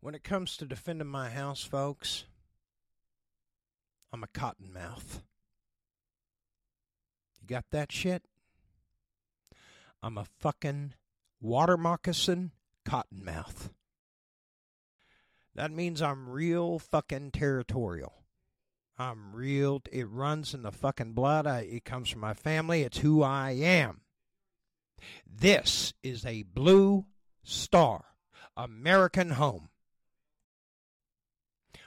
When it comes to defending my house, folks, I'm a cottonmouth. You got that shit? I'm a fucking water moccasin cottonmouth. That means I'm real fucking territorial. I'm real. It runs in the fucking blood. I, it comes from my family. It's who I am. This is a blue star American home.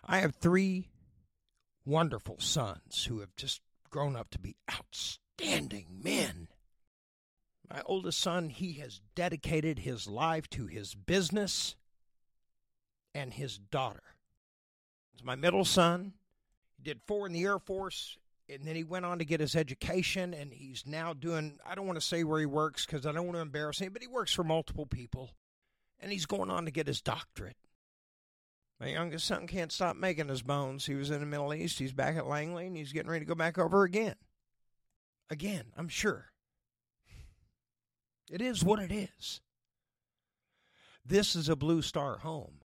I have three wonderful sons who have just grown up to be outstanding men. My oldest son, he has dedicated his life to his business and his daughter. It's my middle son. He did four in the Air Force, and then he went on to get his education, and he's now doing, I don't want to say where he works because I don't want to embarrass him, but he works for multiple people, and he's going on to get his doctorate. My youngest son can't stop making his bones. He was in the Middle East. He's back at Langley, and he's getting ready to go back over again. Again, I'm sure. It is what it is. This is a Blue Star home.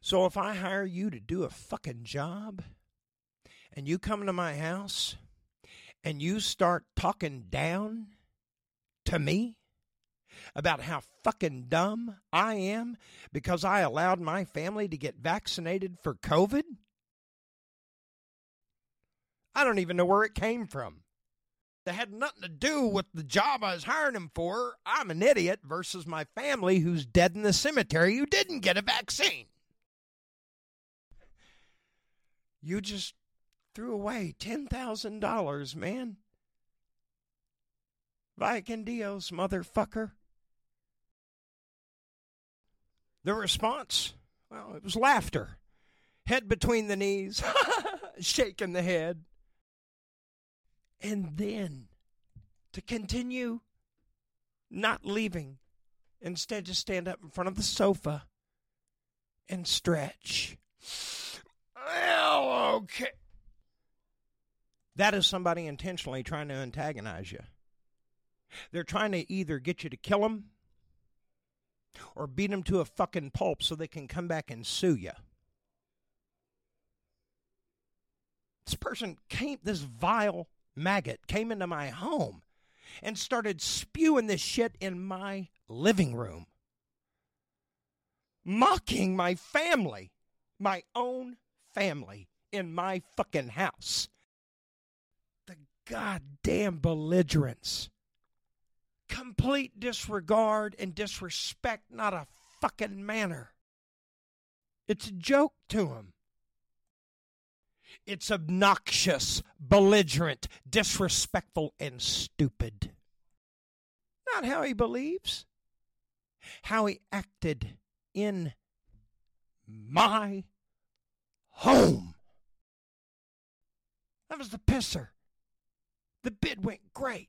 So if I hire you to do a fucking job and you come to my house and you start talking down to me about how fucking dumb I am because I allowed my family to get vaccinated for COVID, I don't even know where it came from. That had nothing to do with the job I was hiring him for. I'm an idiot versus my family who's dead in the cemetery who didn't get a vaccine. You just threw away $10,000, man. Viking Dios, motherfucker. The response, well, it was laughter. Head between the knees, shaking the head. And then to continue not leaving, instead, just stand up in front of the sofa and stretch. Well, okay. That is somebody intentionally trying to antagonize you. They're trying to either get you to kill them or beat them to a fucking pulp so they can come back and sue you. This person came, this vile maggot came into my home and started spewing this shit in my living room, mocking my family, my own family in my fucking house. The goddamn belligerence. Complete disregard and disrespect, not a fucking manner. It's a joke to him. It's obnoxious, belligerent, disrespectful, and stupid. Not how he believes, how he acted in my home. That was the pisser. The bid went great.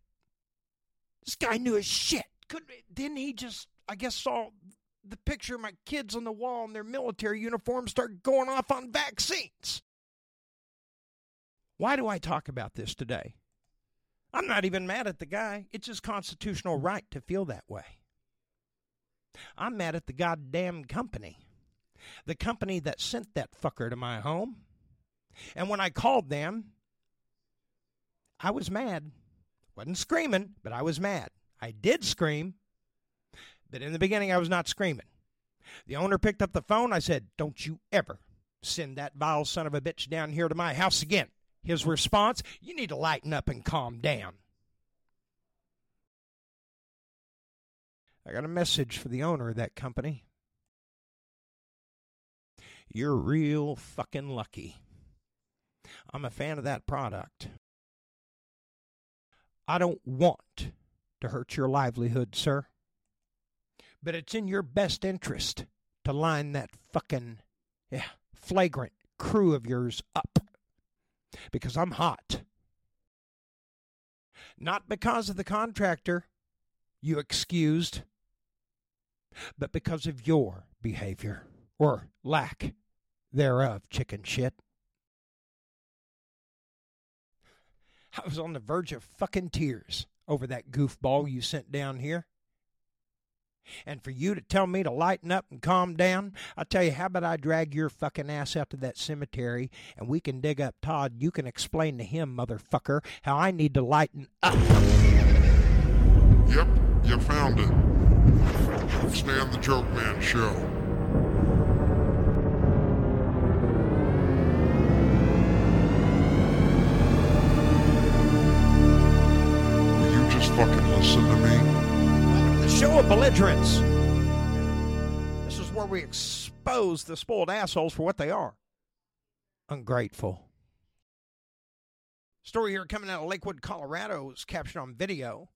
This guy knew his shit. Couldn't didn't he just I guess saw the picture of my kids on the wall in their military uniforms start going off on vaccines. Why do I talk about this today? I'm not even mad at the guy. It's his constitutional right to feel that way. I'm mad at the goddamn company. The company that sent that fucker to my home. And when I called them, I was mad. Wasn't screaming, but I was mad. I did scream, but in the beginning I was not screaming. The owner picked up the phone. I said, Don't you ever send that vile son of a bitch down here to my house again. His response, You need to lighten up and calm down. I got a message for the owner of that company. You're real fucking lucky. I'm a fan of that product. I don't want to hurt your livelihood, sir. But it's in your best interest to line that fucking yeah, flagrant crew of yours up. Because I'm hot. Not because of the contractor you excused, but because of your behavior or lack thereof, chicken shit. I was on the verge of fucking tears over that goofball you sent down here. And for you to tell me to lighten up and calm down, I tell you, how about I drag your fucking ass out to that cemetery and we can dig up Todd. You can explain to him, motherfucker, how I need to lighten up. Yep, you found it. Stay on the Joke Man show. Fucking listen to me? The show of belligerence. This is where we expose the spoiled assholes for what they are ungrateful. Story here coming out of Lakewood, Colorado is captured on video.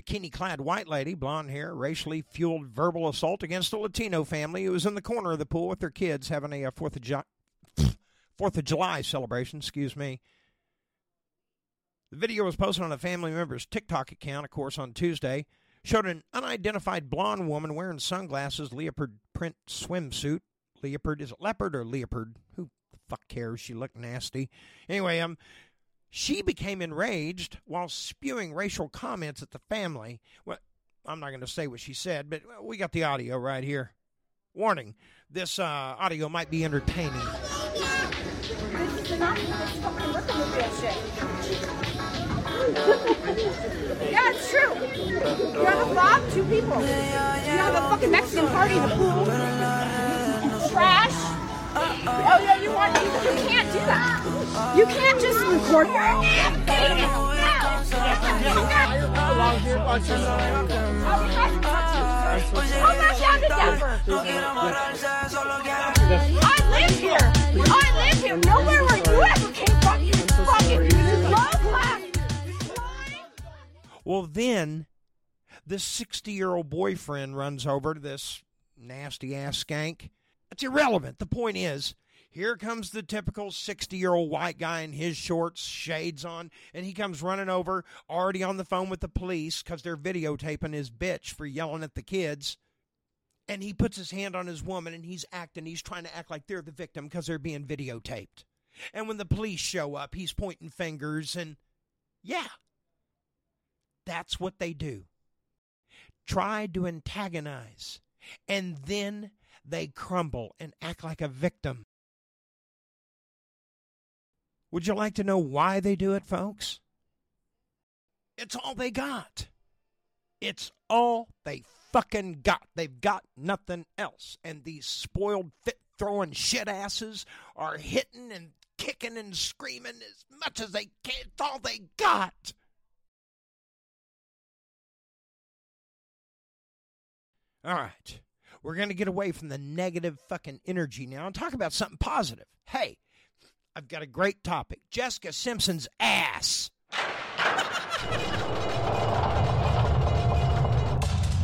Bikini clad white lady, blonde hair, racially fueled verbal assault against a Latino family who was in the corner of the pool with their kids having a, 4th of, Ju- 4th of July celebration. Excuse me. The video was posted on a family member's TikTok account, of course, on Tuesday. Showed an unidentified blonde woman wearing sunglasses, leopard print swimsuit. Leopard, is it leopard or leopard? Who the fuck cares? She looked nasty. Anyway, um, she became enraged while spewing racial comments at the family. Well, I'm not going to say what she said, but we got the audio right here. Warning this uh, audio might be entertaining. yeah, it's true. You have a rob two people. You have a fucking Mexican party in the pool. Trash. Oh yeah, you want you, you can't do that. You can't just record. I live here. I live here. Nowhere where you ever Well, then this 60 year old boyfriend runs over to this nasty ass skank. It's irrelevant. The point is, here comes the typical 60 year old white guy in his shorts, shades on, and he comes running over, already on the phone with the police because they're videotaping his bitch for yelling at the kids. And he puts his hand on his woman and he's acting, he's trying to act like they're the victim because they're being videotaped. And when the police show up, he's pointing fingers and, yeah, that's what they do. Try to antagonize, and then they crumble and act like a victim. Would you like to know why they do it, folks? It's all they got. It's all they fucking got. They've got nothing else. And these spoiled, fit throwing shit asses are hitting and kicking and screaming as much as they can. It's all they got. All right. We're going to get away from the negative fucking energy now and talk about something positive. Hey, I've got a great topic Jessica Simpson's ass.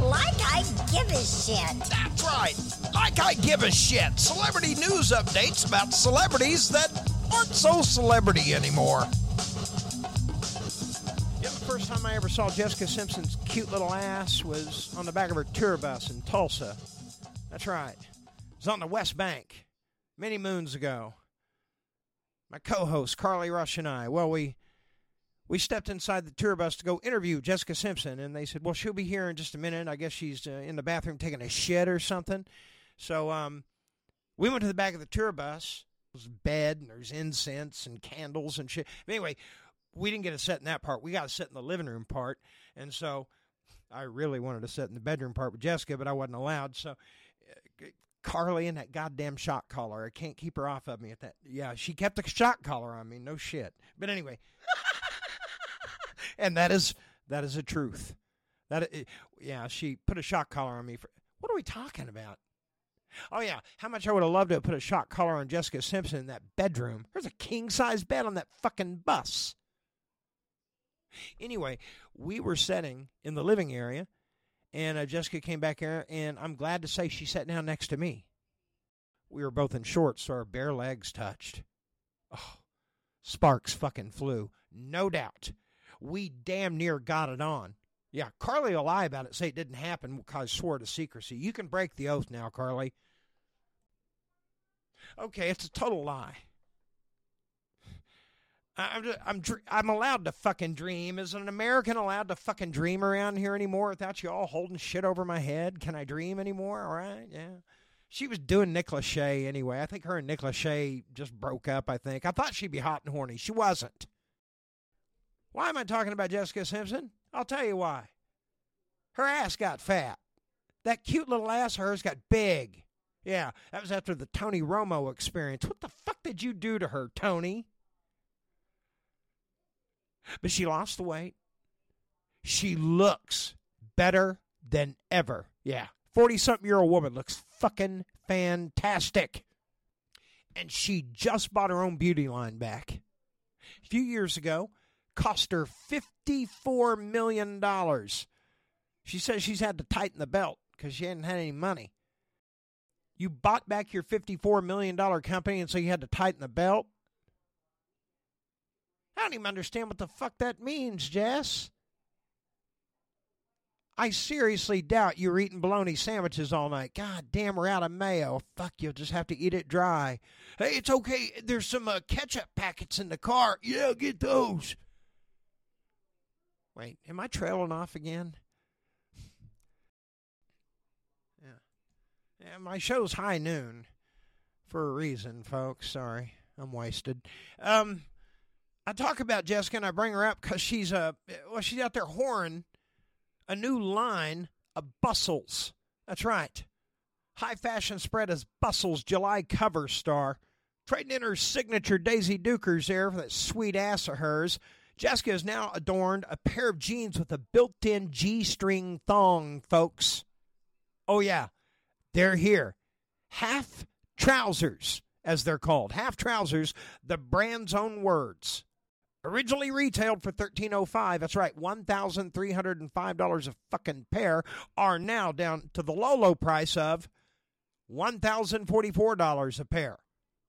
Like I give a shit. That's right. Like I give a shit. Celebrity news updates about celebrities that aren't so celebrity anymore. Ever saw Jessica Simpson's cute little ass was on the back of her tour bus in Tulsa. That's right. It was on the West Bank many moons ago. My co-host Carly Rush and I, well, we we stepped inside the tour bus to go interview Jessica Simpson, and they said, "Well, she'll be here in just a minute. I guess she's uh, in the bathroom taking a shit or something." So, um, we went to the back of the tour bus. There's bed and there's incense and candles and shit. Anyway, we didn't get to sit in that part. We got to sit in the living room part, and so I really wanted to sit in the bedroom part with Jessica, but I wasn't allowed. So. Uh, Carly in that goddamn shock collar. I can't keep her off of me at that. Yeah, she kept a shock collar on me. No shit. But anyway, and that is that is a truth. That yeah, she put a shock collar on me for. What are we talking about? Oh yeah, how much I would have loved to have put a shock collar on Jessica Simpson in that bedroom. There's a king size bed on that fucking bus. Anyway, we were sitting in the living area, and uh, Jessica came back here, and I'm glad to say she sat down next to me. We were both in shorts, so our bare legs touched. Oh, sparks fucking flew, no doubt. We damn near got it on. Yeah, Carly will lie about it, say it didn't happen because swore to secrecy. You can break the oath now, Carly. Okay, it's a total lie. I'm just, I'm I'm allowed to fucking dream. Is an American allowed to fucking dream around here anymore without you all holding shit over my head? Can I dream anymore? All right, yeah. She was doing Nick Lachey anyway. I think her and Nick Lachey just broke up. I think I thought she'd be hot and horny. She wasn't. Why am I talking about Jessica Simpson? I'll tell you why. Her ass got fat. That cute little ass of hers got big. Yeah, that was after the Tony Romo experience. What the fuck did you do to her, Tony? But she lost the weight. She looks better than ever. Yeah. 40 something year old woman looks fucking fantastic. And she just bought her own beauty line back. A few years ago, cost her $54 million. She says she's had to tighten the belt because she hadn't had any money. You bought back your $54 million company and so you had to tighten the belt? I don't even understand what the fuck that means, Jess. I seriously doubt you were eating bologna sandwiches all night. God damn, we're out of mayo. Fuck, you'll just have to eat it dry. Hey, it's okay. There's some uh, ketchup packets in the car. Yeah, get those. Wait, am I trailing off again? Yeah. Yeah, my show's high noon for a reason, folks. Sorry, I'm wasted. Um, I talk about Jessica and I bring her up because she's a well, she's out there whoring a new line of bustles. That's right. High fashion spread as Bustle's July cover star. Trading in her signature Daisy Dukers there for that sweet ass of hers. Jessica has now adorned a pair of jeans with a built in G string thong, folks. Oh, yeah, they're here. Half trousers, as they're called. Half trousers, the brand's own words. Originally retailed for thirteen oh five, that's right, one thousand three hundred and five dollars a fucking pair, are now down to the low low price of one thousand forty four dollars a pair.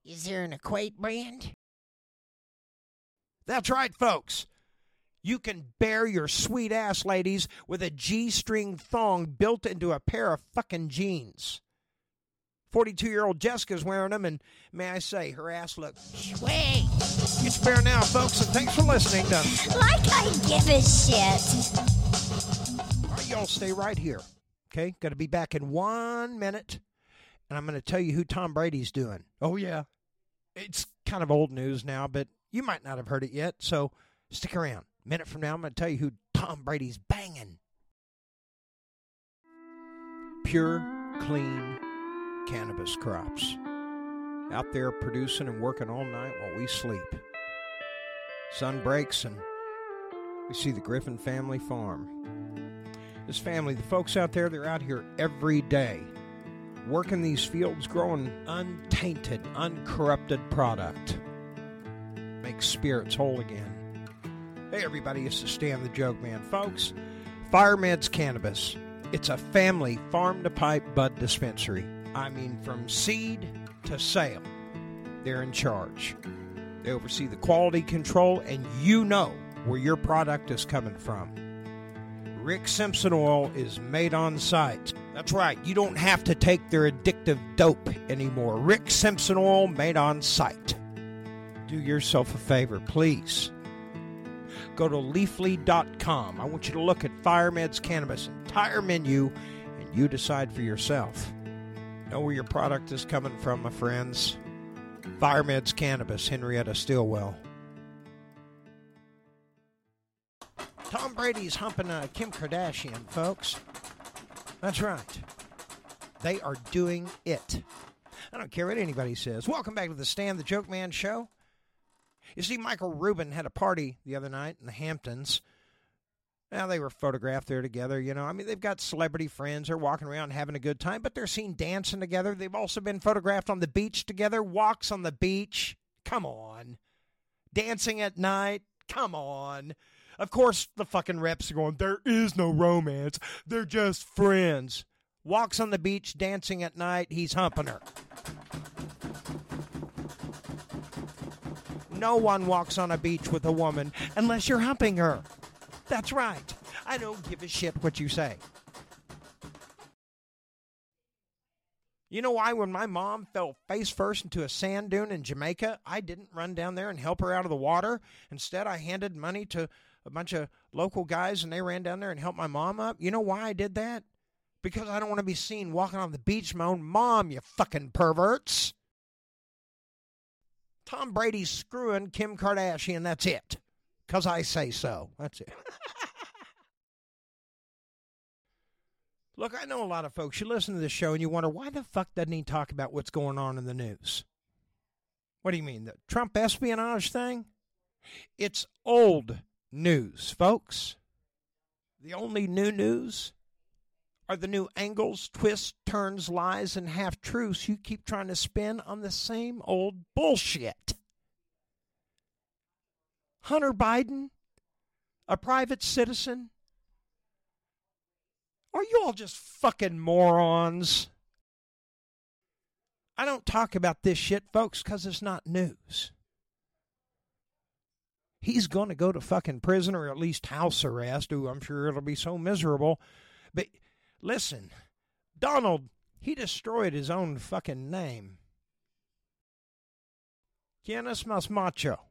Is there an Equate brand? That's right, folks. You can bear your sweet ass ladies with a G string thong built into a pair of fucking jeans. 42 year old Jessica's wearing them, and may I say, her ass looks Sweet. It's fair now, folks, and thanks for listening to. Like I give a shit. All right, y'all stay right here. Okay, got to be back in one minute, and I'm going to tell you who Tom Brady's doing. Oh, yeah. It's kind of old news now, but you might not have heard it yet, so stick around. A minute from now, I'm going to tell you who Tom Brady's banging. Pure, clean cannabis crops. Out there producing and working all night while we sleep. Sun breaks and we see the Griffin family farm. This family, the folks out there, they're out here every day working these fields, growing untainted, uncorrupted product. Make spirits whole again. Hey, everybody, it's the Stan the Joke Man. Folks, Firemeds Cannabis. It's a family farm to pipe bud dispensary. I mean, from seed to sale, they're in charge. They oversee the quality control, and you know where your product is coming from. Rick Simpson oil is made on site. That's right, you don't have to take their addictive dope anymore. Rick Simpson oil made on site. Do yourself a favor, please. Go to leafly.com. I want you to look at Firemeds Cannabis entire menu and you decide for yourself. Know where your product is coming from, my friends. Firemeds Cannabis, Henrietta Stillwell. Tom Brady's humping uh, Kim Kardashian, folks. That's right. They are doing it. I don't care what anybody says. Welcome back to the Stan the Joke Man show. You see, Michael Rubin had a party the other night in the Hamptons. Now they were photographed there together. You know, I mean, they've got celebrity friends. They're walking around having a good time, but they're seen dancing together. They've also been photographed on the beach together, walks on the beach. Come on. Dancing at night. Come on. Of course, the fucking reps are going, there is no romance. They're just friends. Walks on the beach, dancing at night. He's humping her. No one walks on a beach with a woman unless you're humping her. That's right. I don't give a shit what you say. You know why when my mom fell face first into a sand dune in Jamaica, I didn't run down there and help her out of the water. Instead, I handed money to a bunch of local guys and they ran down there and helped my mom up. You know why I did that? Because I don't want to be seen walking on the beach my own Mom, you fucking perverts. Tom Brady's screwing Kim Kardashian, that's it. Because I say so. That's it. Look, I know a lot of folks. You listen to this show and you wonder why the fuck doesn't he talk about what's going on in the news? What do you mean, the Trump espionage thing? It's old news, folks. The only new news are the new angles, twists, turns, lies, and half truths you keep trying to spin on the same old bullshit. Hunter Biden, a private citizen, are you all just fucking morons? I don't talk about this shit, folks, because it's not news. He's going to go to fucking prison or at least house arrest. Ooh, I'm sure it'll be so miserable. But listen, Donald, he destroyed his own fucking name. Quienes más macho?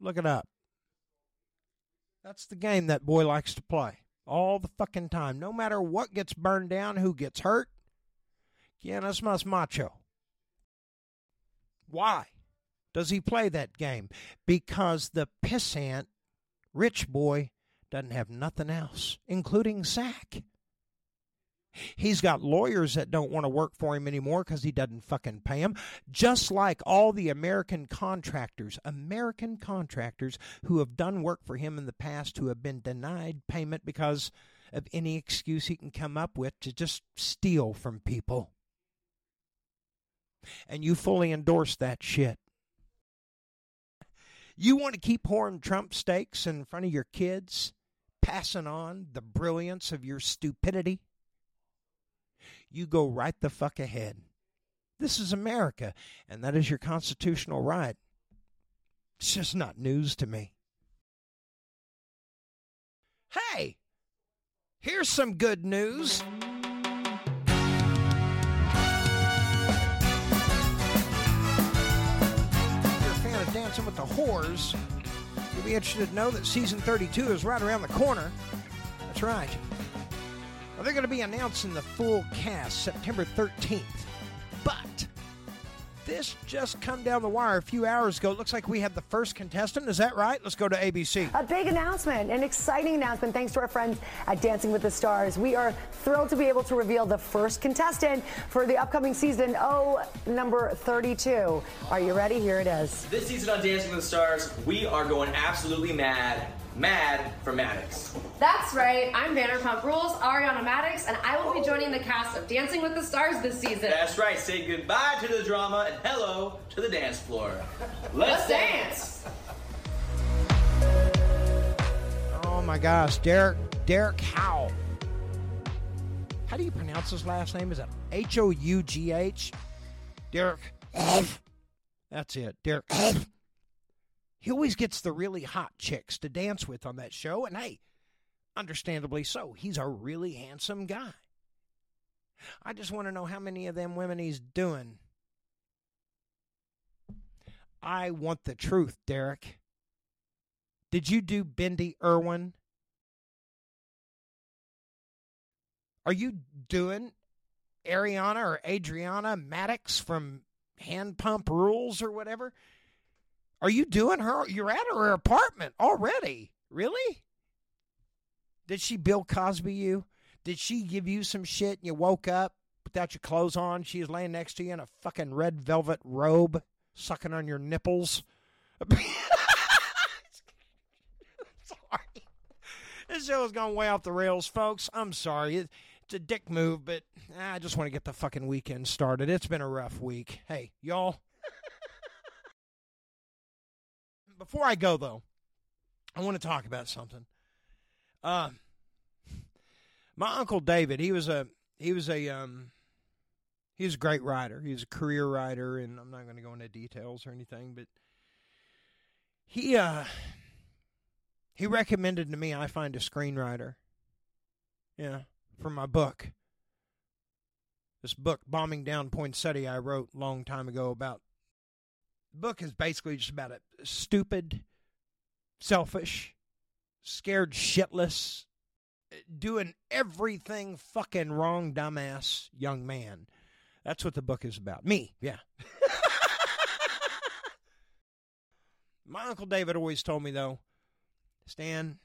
Look it up. That's the game that boy likes to play all the fucking time. No matter what gets burned down, who gets hurt. ¿Quién es más macho? Why does he play that game? Because the pissant rich boy doesn't have nothing else, including sack. He's got lawyers that don't want to work for him anymore because he doesn't fucking pay them. Just like all the American contractors, American contractors who have done work for him in the past who have been denied payment because of any excuse he can come up with to just steal from people. And you fully endorse that shit. You want to keep pouring Trump steaks in front of your kids, passing on the brilliance of your stupidity? You go right the fuck ahead. This is America, and that is your constitutional right. It's just not news to me. Hey, here's some good news. If you're a fan of Dancing with the Whores, you'll be interested to know that season 32 is right around the corner. That's right. Well, they're going to be announcing the full cast September 13th. But this just come down the wire a few hours ago. It looks like we have the first contestant. Is that right? Let's go to ABC. A big announcement, an exciting announcement, thanks to our friends at Dancing with the Stars. We are thrilled to be able to reveal the first contestant for the upcoming season, oh, number 32. Are you ready? Here it is. This season on Dancing with the Stars, we are going absolutely mad Mad for Madix. That's right. I'm Vanderpump Rules, Ariana Madix, and I will be joining the cast of Dancing with the Stars this season. That's right. Say goodbye to the drama and hello to the dance floor. Let's, Let's dance. Oh my gosh, Derek Derek Hough. How do you pronounce his last name? Is it H O U G H? Derek. That's it, Derek. He always gets the really hot chicks to dance with on that show, and hey, understandably so. He's a really handsome guy. I just want to know how many of them women he's doing. I want the truth, Derek. Did you do Bindi Irwin? Are you doing Ariana or Adriana Madix from Hand Pump Rules or whatever? Are you doing her? You're at her apartment already. Really? Did she Bill Cosby you? Did she give you some shit and you woke up without your clothes on? She was laying next to you in a fucking red velvet robe, sucking on your nipples. sorry. This show has gone way off the rails, folks. I'm sorry. it's a dick move, but I just want to get the fucking weekend started. It's been a rough week. Hey, y'all. Before I go though, I want to talk about something. Uh, my uncle David, he was a he was a um, he was a great writer. He was a career writer, and I'm not going to go into details or anything, but he uh he recommended to me I find a screenwriter. Yeah, for my book. This book, Bombing Down Poinsettia, I wrote a long time ago about. Book is basically just about a stupid, selfish, scared shitless, doing everything fucking wrong, dumbass young man. That's what the book is about. Me, yeah. My Uncle David always told me, though, Stan,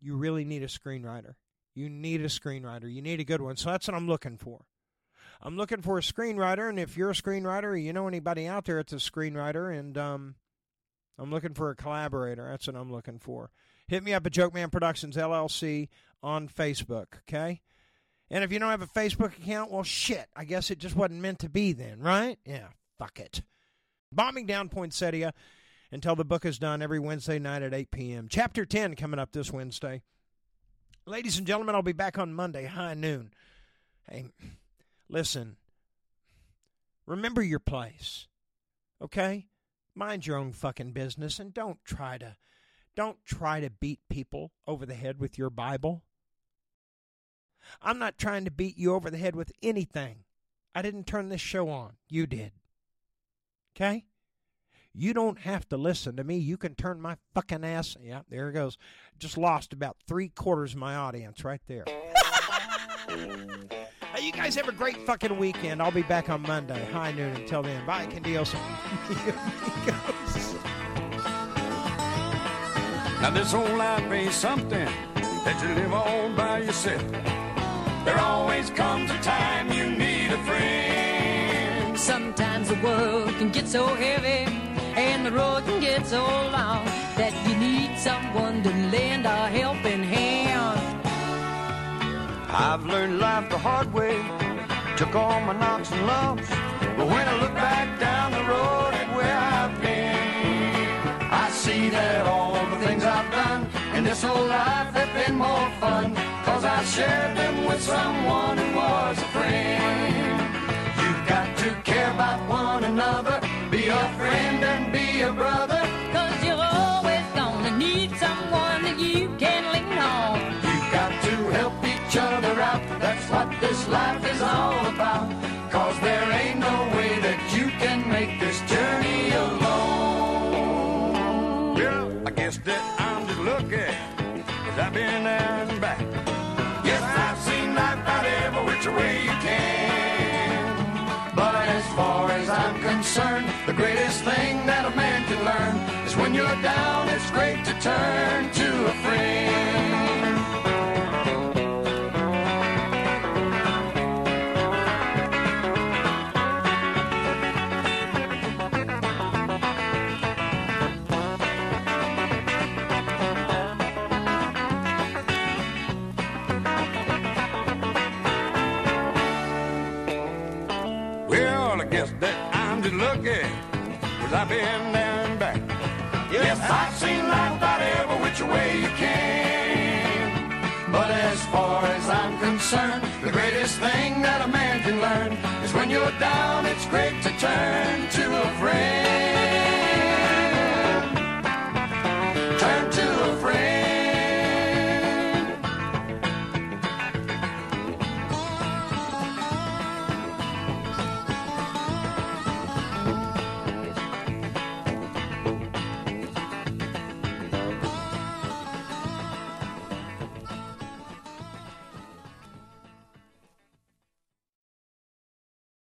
you really need a screenwriter. You need a screenwriter. You need a good one. So that's what I'm looking for. I'm looking for a screenwriter, and if you're a screenwriter, you know anybody out there that's a screenwriter, and um, I'm looking for a collaborator. That's what I'm looking for. Hit me up at Joke Man Productions LLC on Facebook, okay? And if you don't have a Facebook account, well, shit. I guess it just wasn't meant to be then, right? Yeah, fuck it. Bombing down Poinsettia until the book is done every Wednesday night at 8 p.m. Chapter 10 coming up this Wednesday. Ladies and gentlemen, I'll be back on Monday, high noon. Hey, listen, remember your place, okay? Mind your own fucking business and don't try to don't try to beat people over the head with your Bible. I'm not trying to beat you over the head with anything. I didn't turn this show on. You did. Okay? You don't have to listen to me. You can turn my fucking ass. Yeah, there it goes. Just lost about three quarters of my audience right there. hey, you guys have a great fucking weekend. I'll be back on Monday, high noon. Until then, bye, Candios. Now this whole life ain't something that you live all by yourself. There always comes a time you need a friend. Sometimes the world can get so heavy and the road can get so long that you need someone to lend a helping hand. I've learned life the hard way, took all my knocks and lumps. But when I look back down the road at where I've been, I see that all the things I've done in this whole life have been more fun. Cause I shared them with someone who was a friend. You've got to care about one another, be a friend and be a brother. This life is all about. Cause there ain't no way that you can make this journey alone. Well, I guess that I'm just lucky. Cause I've been there and back. Yes, I've seen life about every which way you can. But as far as I'm concerned, the greatest thing that a man can learn is when you're down, it's great to turn to a friend. Just cause I've been there and back. Yes, I've seen life about every which way you can. But as far as I'm concerned, the greatest thing that a man can learn is when you're down, it's great to turn to a friend.